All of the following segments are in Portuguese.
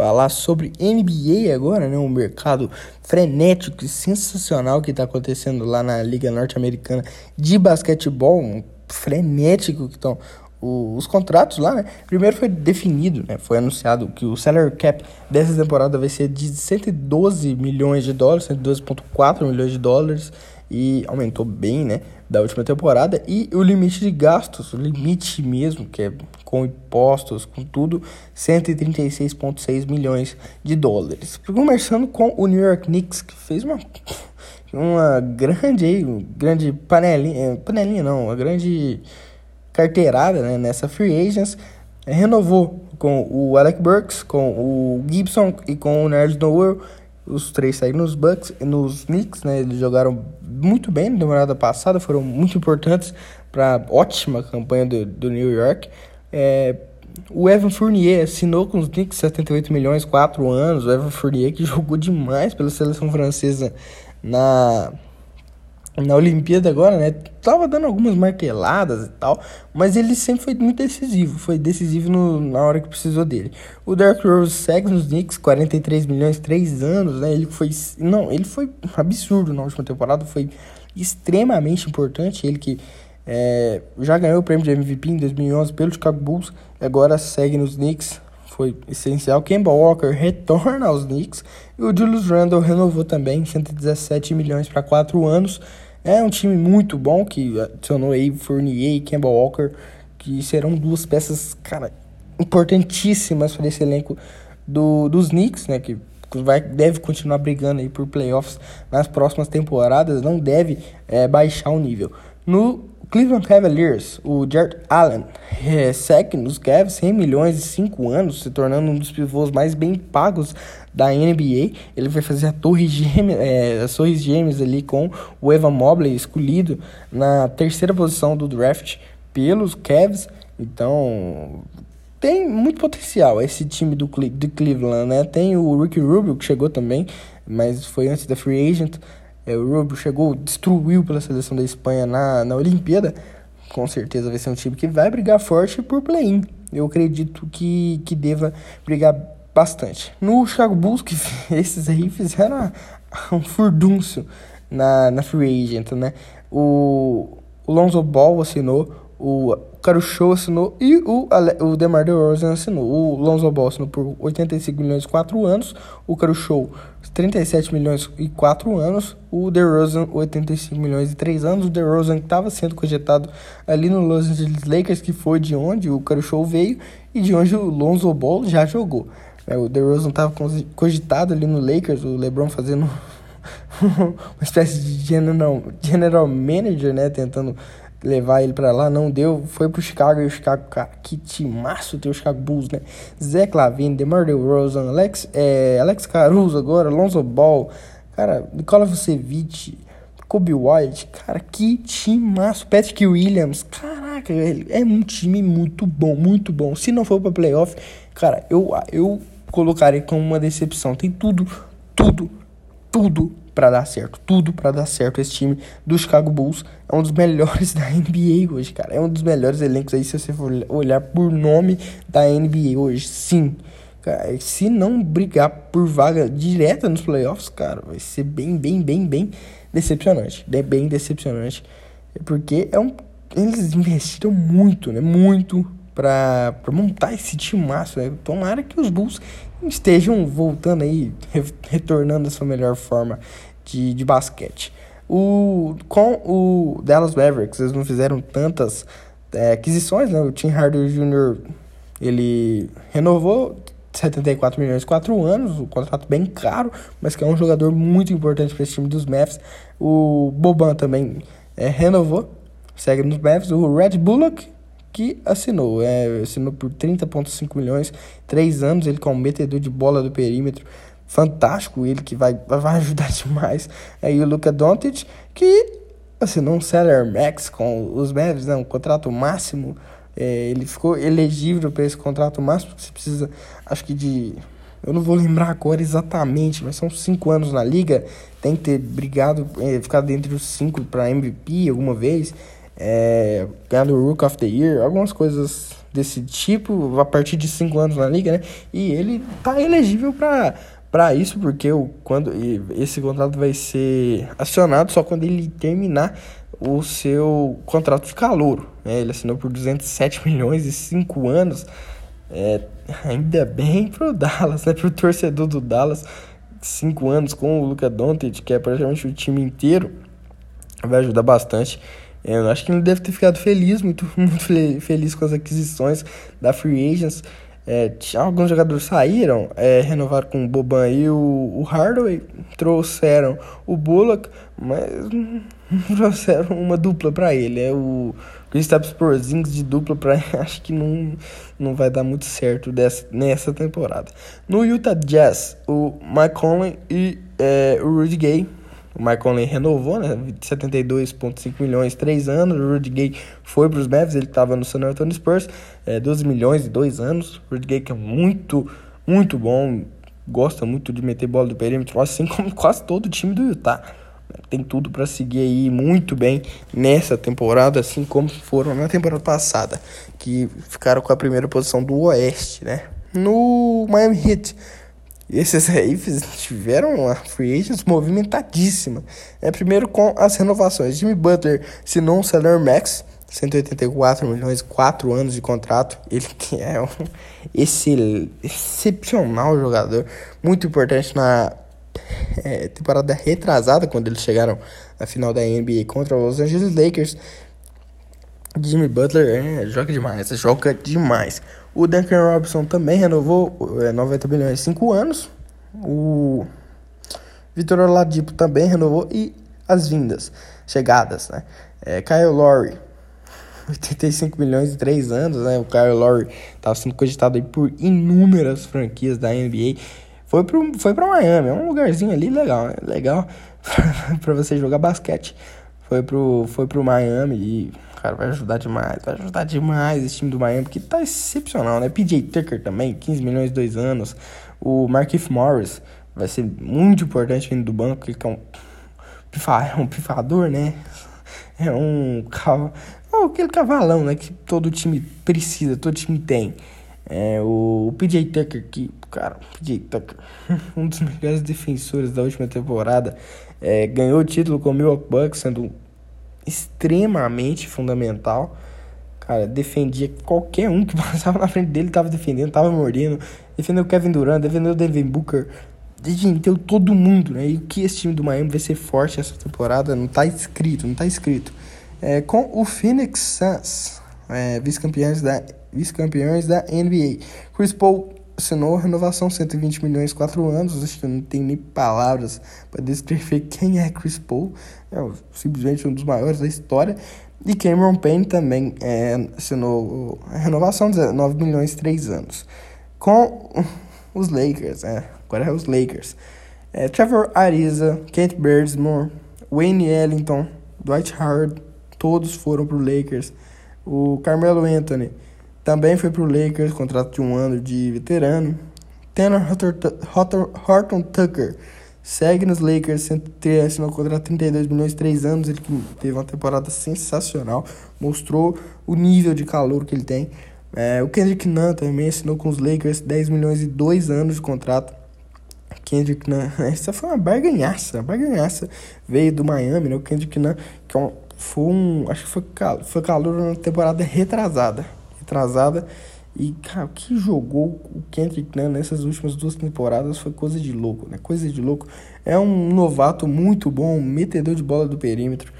falar sobre NBA agora, né? Um mercado frenético e sensacional que está acontecendo lá na Liga Norte-Americana de basquetebol, um frenético que estão os contratos lá, né? Primeiro foi definido, né? Foi anunciado que o salary cap dessa temporada vai ser de 112 milhões de dólares, 112,4 milhões de dólares e aumentou bem, né? Da última temporada e o limite de gastos, o limite mesmo, que é com impostos, com tudo, 136,6 milhões de dólares. Conversando com o New York Knicks, que fez uma uma grande grande panelinha, panelinha não, uma grande carteirada né, nessa free agents, é, renovou com o Alec Burks, com o Gibson e com o Nerd Noel. Os três saíram nos Bucks, nos Knicks, né? Eles jogaram muito bem na temporada passada, foram muito importantes para ótima campanha do, do New York. É, o Evan Fournier assinou com os Knicks 78 milhões, 4 anos. O Evan Fournier que jogou demais pela seleção francesa na na Olimpíada agora, né? Tava dando algumas marteladas e tal, mas ele sempre foi muito decisivo, foi decisivo no, na hora que precisou dele. O Dark Rose segue nos Knicks, 43 milhões, 3 anos, né? Ele foi, não, ele foi absurdo na última temporada, foi extremamente importante, ele que é, já ganhou o prêmio de MVP em 2011 pelo Chicago Bulls, agora segue nos Knicks, foi essencial. Kemba Walker retorna aos Knicks e o Julius Randle renovou também 117 milhões para 4 anos. É um time muito bom que adicionou aí Fournier e Kemba Walker, que serão duas peças, cara, importantíssimas para esse elenco do, dos Knicks, né, que vai, deve continuar brigando aí por playoffs nas próximas temporadas, não deve é, baixar o nível. No Cleveland Cavaliers, o Jared Allen segue nos Cavs 100 milhões e 5 anos, se tornando um dos pivôs mais bem pagos da NBA. Ele vai fazer a torre gêmea, é, as torres gêmeas ali com o Evan Mobley escolhido na terceira posição do draft pelos Cavs. Então, tem muito potencial esse time do, do Cleveland, né? Tem o Ricky Rubio que chegou também, mas foi antes da free agent. É, o Rubio chegou, destruiu pela seleção da Espanha na, na Olimpíada. Com certeza vai ser um time que vai brigar forte por play-in. Eu acredito que, que deva brigar bastante. No Chicago Bulls, que esses aí fizeram um furdúncio na, na free agent, né? O, o Lonzo Ball assinou, o Caruso assinou e o, o DeMar DeRozan assinou. O Lonzo Ball assinou por 85 milhões e 4 anos, o Caruso 37 milhões e 4 anos, o DeRozan 85 milhões e 3 anos. O DeRozan estava sendo cogitado ali no Los Angeles Lakers, que foi de onde o Caruso veio e de onde o Lonzo Ball já jogou. É, o DeRozan estava cogitado ali no Lakers, o LeBron fazendo uma espécie de general, general manager, né, tentando levar ele para lá, não deu, foi pro Chicago e o Chicago, cara, que timaço tem o Chicago Bulls, né? Zé Clavin, DeMar DeRozan, Alex, é, Alex Caruso agora, Lonzo Ball, cara, Nikola Vucevic, Kobe White, cara, que timaço, Patrick Williams, caraca, ele é um time muito bom, muito bom. Se não for para playoff, cara, eu eu colocaria como uma decepção. Tem tudo, tudo, tudo para dar certo. Tudo para dar certo. Esse time do Chicago Bulls é um dos melhores da NBA hoje, cara. É um dos melhores elencos aí se você for olhar por nome da NBA hoje. Sim. Cara, se não brigar por vaga direta nos playoffs, cara, vai ser bem, bem, bem, bem decepcionante. É bem decepcionante. Porque é um eles investiram muito, né? Muito para montar esse massa. Né? Tomara que os Bulls estejam voltando aí, re retornando a sua melhor forma de, de basquete. O, com o Dallas Mavericks, eles não fizeram tantas é, aquisições, né? O Tim Hardaway Jr., ele renovou 74 milhões, 4 anos, um contrato bem caro, mas que é um jogador muito importante para esse time dos Mavs. O Boban também é, renovou, segue nos Mavs. O Red Bullock, que assinou, é, assinou por 30,5 milhões, 3 anos, ele com um metedor de bola do perímetro fantástico, ele que vai, vai ajudar demais. Aí o Luca Doncic, que assinou um salary max com os Mavs, né, um contrato máximo. É, ele ficou elegível para esse contrato máximo, você precisa, acho que de... Eu não vou lembrar agora exatamente, mas são cinco anos na liga. Tem que ter brigado, é, ficar dentro dos cinco para MVP alguma vez. É, ganhando o Rook of the Year, algumas coisas desse tipo, a partir de 5 anos na liga, né? E ele tá elegível para para isso, porque o, quando esse contrato vai ser acionado só quando ele terminar o seu contrato de calor. Né? Ele assinou por 207 milhões e 5 anos. É, ainda bem pro Dallas, né? Pro torcedor do Dallas, 5 anos com o Luca Doncic, que é praticamente o time inteiro, vai ajudar bastante. É, eu acho que ele deve ter ficado feliz, muito, muito feliz com as aquisições da Free Agents. É, alguns jogadores saíram, é, renovaram com o Boban e o, o Hardaway, trouxeram o Bullock, mas trouxeram uma dupla para ele. É o Kristaps Porzingis de dupla para acho que não, não vai dar muito certo dessa, nessa temporada. No Utah Jazz, o Mike Conley e é, o Rudy Gay o Mike Conley renovou, né? 72,5 milhões, 3 anos. O Rudy Gay foi para os Mavs, ele estava no San Antonio Spurs, é, 12 milhões e 2 anos. O Rudy Gay que é muito, muito bom, gosta muito de meter bola do perímetro, assim como quase todo o time do Utah. Tem tudo para seguir aí muito bem nessa temporada, assim como foram na temporada passada, que ficaram com a primeira posição do Oeste, né? No Miami Heat, esses aí tiveram uma free agents movimentadíssima. É, primeiro com as renovações. Jimmy Butler assinou um salary max, 184 milhões, 4 anos de contrato. Ele é um excepcional jogador, muito importante na é, temporada retrasada, quando eles chegaram na final da NBA contra os Los Angeles Lakers. Jimmy Butler é, joga demais, joga demais. O Duncan Robinson também renovou é, 90 milhões em 5 anos. O Vitor Oladipo também renovou. E as vindas, chegadas, né? É, Kyle Lowry, 85 milhões em 3 anos, né? O Kyle Lowry estava sendo cogitado aí por inúmeras franquias da NBA. Foi pro, foi pra Miami, é um lugarzinho ali legal, né? Legal para você jogar basquete. Foi pro, foi pro Miami e cara, vai ajudar demais, vai ajudar demais esse time do Miami, que tá excepcional, né? PJ Tucker também, 15 milhões, dois anos. O Markif Morris vai ser muito importante vindo do banco, que é um, é um pifador, né? É um cavalo, é aquele cavalão, né? Que todo time precisa, todo time tem. É, o, o PJ Tucker, que, cara, PJ Tucker, um dos melhores defensores da última temporada, é, ganhou o título com o Milwaukee Bucks, sendo extremamente fundamental. Cara, defendia qualquer um que passava na frente dele, tava defendendo, tava mordendo. Defendeu Kevin Durant, defendeu Devin Booker. Defendeu todo mundo, né? E o que esse time do Miami vai ser forte essa temporada não tá escrito, não tá escrito. É, com o Phoenix Suns, é, vice-campeões da, vice-campeões da NBA. Chris Paul assinou a renovação 120 milhões, 4 anos. Acho que eu não tenho nem palavras para descrever quem é Chris Paul. É simplesmente um dos maiores da história. E Cameron Payne também é, assinou a renovação, 19 milhões, 3 anos. Com os Lakers, é, agora é os Lakers. É, Trevor Ariza, Kent Birdsmore, Wayne Ellington, Dwight Howard, todos foram para o Lakers. O Carmelo Anthony também foi para o Lakers, contrato de um ano de veterano. Tanner Horton Tucker segue nos Lakers, assinado um contrato de 32 milhões, 3 anos. Ele teve uma temporada sensacional, mostrou o nível de calor que ele tem. É, o Kendrick Nunn também assinou com os Lakers 10 milhões e 2 anos de contrato. Kendrick Nunn, essa foi uma barganhaça, uma barganhaça. Veio do Miami, né? O Kendrick Nunn, que é foi um. Acho que foi, foi calor na temporada retrasada atrasada. E, cara, o que jogou o Kendrick Nunn nessas últimas duas temporadas foi coisa de louco, né? Coisa de louco. É um novato muito bom, metedor de bola do perímetro.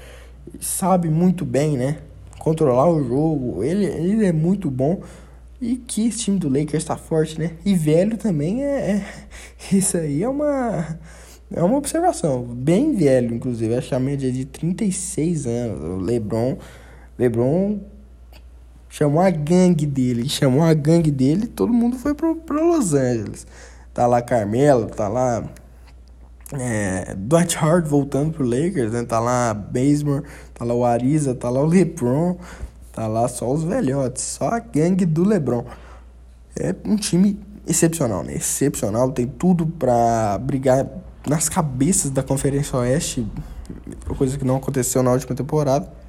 Sabe muito bem, né? Controlar o jogo. Ele, ele é muito bom. E que esse time do Lakers está forte, né? E velho também é, é. Isso aí é uma. É uma observação. Bem velho, inclusive. Acho que a média é de 36 anos. O LeBron. LeBron chamou a gangue dele, chamou a gangue dele, todo mundo foi pro, pro Los Angeles. Tá lá Carmelo, tá lá é, Dwight Howard voltando pro Lakers, né? Tá lá Bazemore, tá lá o Ariza, tá lá o LeBron, tá lá só os velhotes, só a gangue do LeBron. É um time excepcional, né? Excepcional, tem tudo pra brigar nas cabeças da Conferência Oeste, coisa que não aconteceu na última temporada.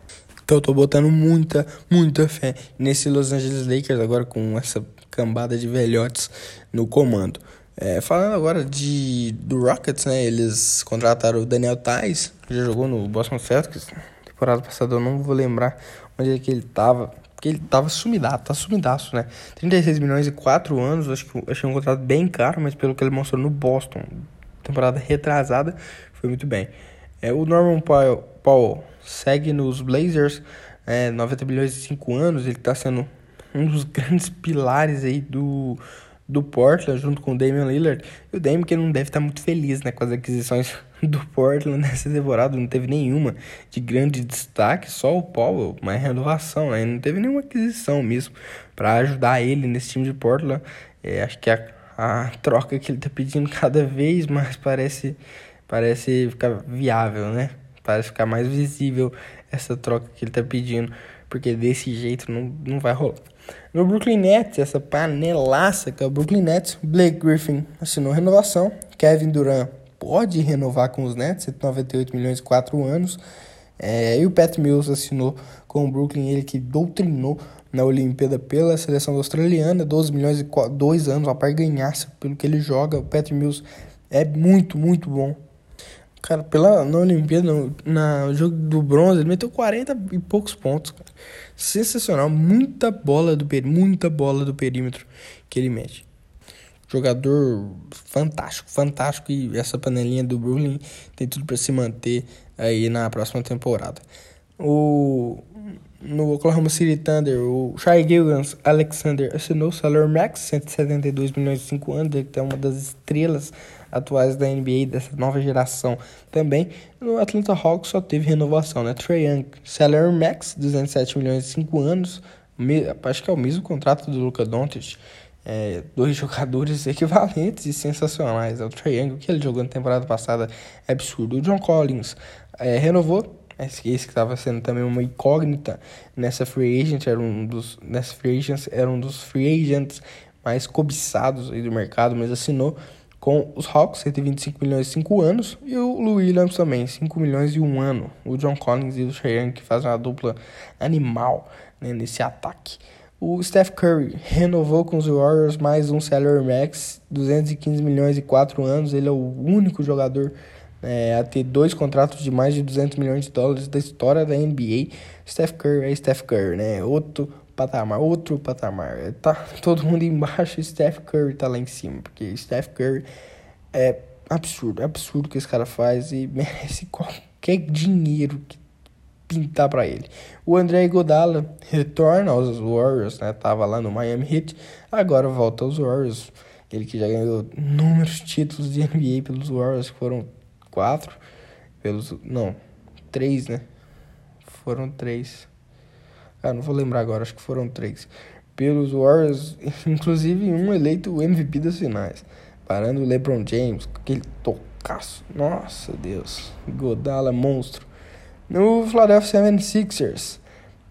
Então eu tô botando muita, muita fé nesse Los Angeles Lakers agora com essa cambada de velhotes no comando. É, falando agora de do Rockets, né? Eles contrataram o Daniel Tais, que já jogou no Boston Celtics. Temporada passada eu não vou lembrar onde é que ele tava. Porque ele tava sumidaço, tá sumidaço, né? 36 milhões e 4 anos, acho que achei um contrato bem caro, mas pelo que ele mostrou no Boston, temporada retrasada, foi muito bem. É, o Norman Powell, Powell segue nos Blazers, é, 90 milhões e 5 anos, ele tá sendo um dos grandes pilares aí do do Portland junto com o Damian Lillard. E o Damian que não deve estar muito feliz né, com as aquisições do Portland nessa temporada. Não teve nenhuma de grande destaque, só o Paul, uma renovação. Né? Não teve nenhuma aquisição mesmo para ajudar ele nesse time de Portland. É, acho que a, a troca que ele está pedindo cada vez mais parece, parece ficar viável, né? Parece ficar mais visível essa troca que ele está pedindo. Porque desse jeito não, não vai rolar. No Brooklyn Nets, essa panelaça que é o Brooklyn Nets, Blake Griffin assinou renovação. Kevin Durant pode renovar com os Nets, 198 milhões e 4 anos. É, e o Pat Mills assinou com o Brooklyn, ele que doutrinou na Olimpíada pela seleção australiana, 12 milhões e 2 anos, a par pelo que ele joga. O Pat Mills é muito, muito bom. Cara, pela, na Olimpíada, no, na jogo do bronze, ele meteu 40 e poucos pontos, cara. Sensacional, muita bola do perímetro, muita bola do perímetro que ele mete. Jogador fantástico, fantástico e essa panelinha do Brooklyn tem tudo para se manter aí na próxima temporada. O no Oklahoma City Thunder, o Shai Gilgans Alexander assinou o Salary Max, 172 milhões de 5 anos, ele é uma das estrelas atuais da NBA dessa nova geração também. No Atlanta Hawks só teve renovação, né? Trae Young, Salary Max, 207 milhões de 5 anos, acho que é o mesmo contrato do Luca Doncic. É, dois jogadores equivalentes e sensacionais. É o Trae Young, que ele jogou na temporada passada é absurdo. O John Collins é, renovou esse, esse que estava sendo também uma incógnita nessa free agent, era um dos, nessa free agents, era um dos free agents mais cobiçados aí do mercado, mas assinou com os Hawks, 125 milhões e 5 anos, e o Lou Williams também, 5 milhões e 1 ano. O John Collins e o Cheyenne que fazem uma dupla animal né, nesse ataque. O Steph Curry renovou com os Warriors mais um salary max, 215 milhões e 4 anos. Ele é o único jogador é, a ter dois contratos de mais de 200 milhões de dólares da história da NBA. Steph Curry é Steph Curry, né? Outro patamar, outro patamar. Tá todo mundo embaixo Steph Curry tá lá em cima, porque Steph Curry é absurdo, é absurdo o que esse cara faz e merece qualquer dinheiro que pintar para ele. O André Godala retorna aos Warriors, né? Tava lá no Miami Heat, agora volta aos Warriors. Ele que já ganhou inúmeros títulos de NBA pelos Warriors, que foram quatro, pelos. Não, três, né? Foram três. Ah, não vou lembrar agora, acho que foram três. Pelos Warriors, inclusive um eleito MVP das finais. Parando o LeBron James, aquele tocaço. Nossa Deus. Godala, monstro. No Philadelphia 76ers,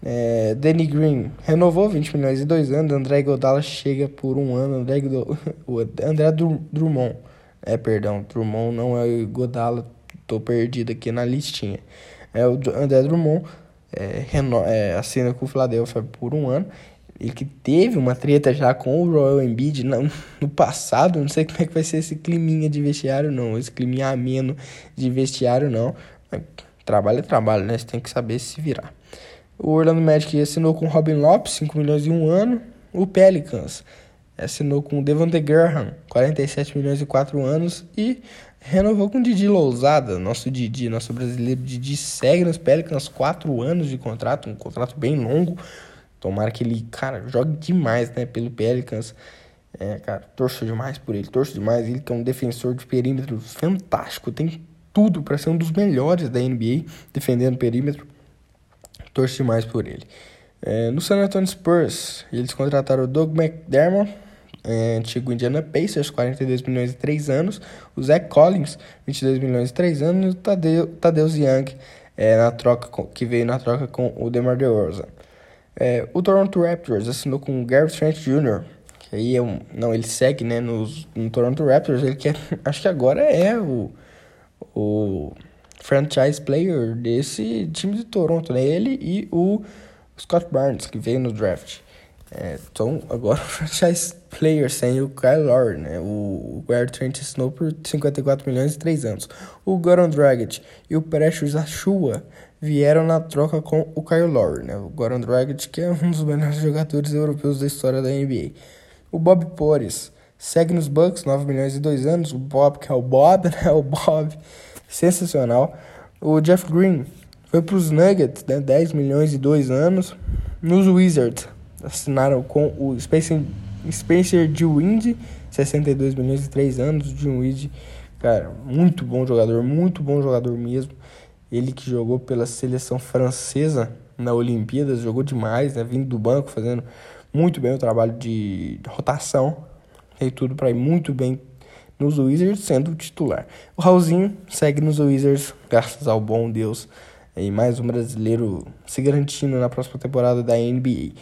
é, Danny Green renovou 20 milhões e dois anos. André Godala chega por um ano. André, o André Drummond é, perdão, Drummond não é o Godala, tô perdido aqui na listinha. É o André Drummond, é, reno, é, assina com o Philadelphia por um ano. Ele que teve uma treta já com o Royal Embiid no, no passado, não sei como é que vai ser esse climinha de vestiário não, esse climinha ameno de vestiário não. Trabalho é trabalho, né? Você tem que saber se virar. O Orlando Magic assinou com o Robin Lopes, 5 milhões em um ano. O Pelicans assinou com o Devonte Graham, 47 milhões e 4 anos, e renovou com Didi Lousada, nosso Didi, nosso brasileiro Didi, segue nos Pelicans 4 anos de contrato, um contrato bem longo, tomara que ele, cara, jogue demais, né, pelo Pelicans, é, cara, torço demais por ele, torço demais, ele que é um defensor de perímetro fantástico, tem tudo para ser um dos melhores da NBA, defendendo perímetro, torço demais por ele. É, no San Antonio Spurs, eles contrataram o Doug McDermott, é, antigo Indiana Pacers, 42 milhões e 3 anos. O Zach Collins, 22 milhões e 3 anos. E o Tadeu, Tadeusz Young, é, na troca com, que veio na troca com o DeMar DeRozan. É, o Toronto Raptors assinou com o Gary Trent Jr., que aí é um... Não, ele segue, né, nos, no Toronto Raptors. Ele quer... Acho que agora é o... O franchise player desse time de Toronto, né? Ele e o Scott Barnes, que veio no draft. É, então, agora o franchise player sem o Kyle né? O guard Trent Snow por 54 milhões e 3 anos. O Goran Dragic e o Precious Achua vieram na troca com o Kyle né? O Goran Dragic, que é um dos melhores jogadores europeus da história da NBA. O Bob Porres segue nos Bucks, 9 milhões e 2 anos. O Bob, que é o Bob, né? O Bob, sensacional. O Jeff Green foi para os Nuggets, né? 10 milhões e 2 anos. Nos Wizards, assinaram com o Spencer, Spencer Dinwiddie, 62 milhões e 3 anos. Dinwiddie, cara, muito bom jogador, muito bom jogador mesmo. Ele que jogou pela seleção francesa na Olimpíadas, jogou demais, né? Vindo do banco, fazendo muito bem o trabalho de rotação. Tem tudo para ir muito bem nos Wizards, sendo o titular. O Raulzinho segue nos Wizards, graças ao bom Deus. E mais um brasileiro se garantindo na próxima temporada da NBA.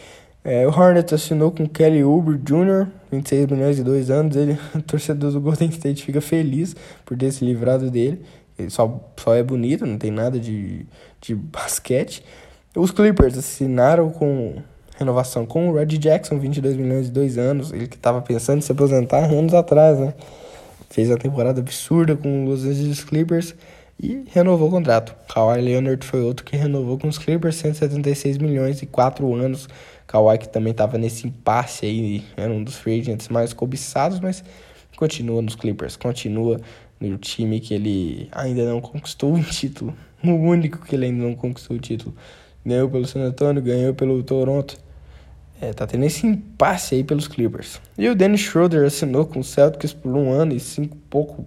É, o Hornets assinou com Kelly Oubre Jr., 26 milhões e 2 anos. Ele, torcedor do Golden State, fica feliz por ter se livrado dele. Ele só, só é bonito, não tem nada de, de basquete. Os Clippers assinaram com renovação com o Red Jackson, 22 milhões e 2 anos. Ele que estava pensando em se aposentar anos atrás, né? Fez uma temporada absurda com os Angeles Clippers e renovou o contrato. Kawhi Leonard foi outro que renovou com os Clippers, 176 milhões e 4 anos. Kawhi que também estava nesse impasse aí, era um dos free agents mais cobiçados, mas continua nos Clippers, continua no time que ele ainda não conquistou um título, o único que ele ainda não conquistou o título. Ganhou pelo San Antonio, ganhou pelo Toronto. É, tá tendo esse impasse aí pelos Clippers. E o Dennis Schroeder assinou com o Celtics por um ano e cinco, pouco,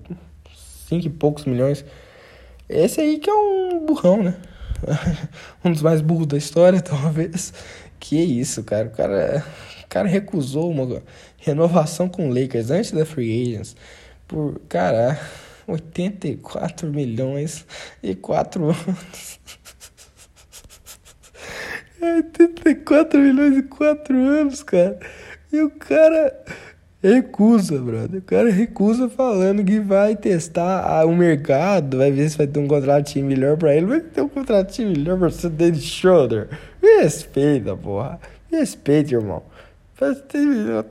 cinco e poucos milhões. Esse aí que é um burrão, né? um dos mais burros da história, talvez. Que isso, cara. O cara, o cara recusou uma renovação com o Lakers antes da Free Agents por, cara, 84 milhões e 4 anos. 84 milhões e 4 anos, cara. E o cara recusa, brother. O cara recusa falando que vai testar o mercado, vai ver se vai ter um contratinho melhor pra ele. Vai ter um contratinho melhor pra você, David Schroeder. Me respeita, porra. Me respeita, irmão.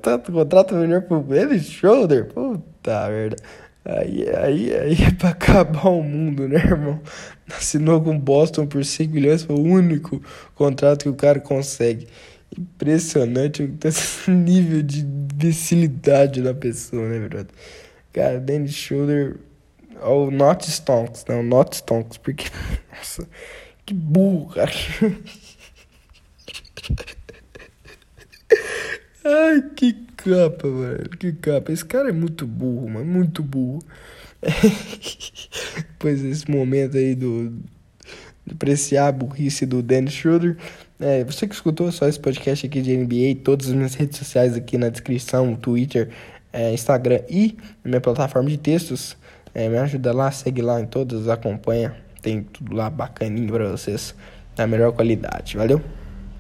Tanto contrato melhor pro David Schroeder. Puta merda. Aí, aí, aí é pra acabar o mundo, né, irmão? Assinou com Boston por 5 milhões, foi o único contrato que o cara consegue. Impressionante esse nível de imbecilidade da pessoa, né, verdade? Cara, Dennis Schroeder, ou Not Stonks, não, Not Stonks, porque, nossa, que burro, cara. Ai, que capa, mano. Que capa. Esse cara é muito burro, mano. Muito burro. Depois desse momento aí do. De apreciar a burrice do Dennis Schroeder. É, você que escutou só esse podcast aqui de NBA, todas as minhas redes sociais aqui na descrição, Twitter, é, Instagram e minha plataforma de textos. É, me ajuda lá, segue lá em todas, acompanha. Tem tudo lá bacaninho pra vocês, da melhor qualidade. Valeu?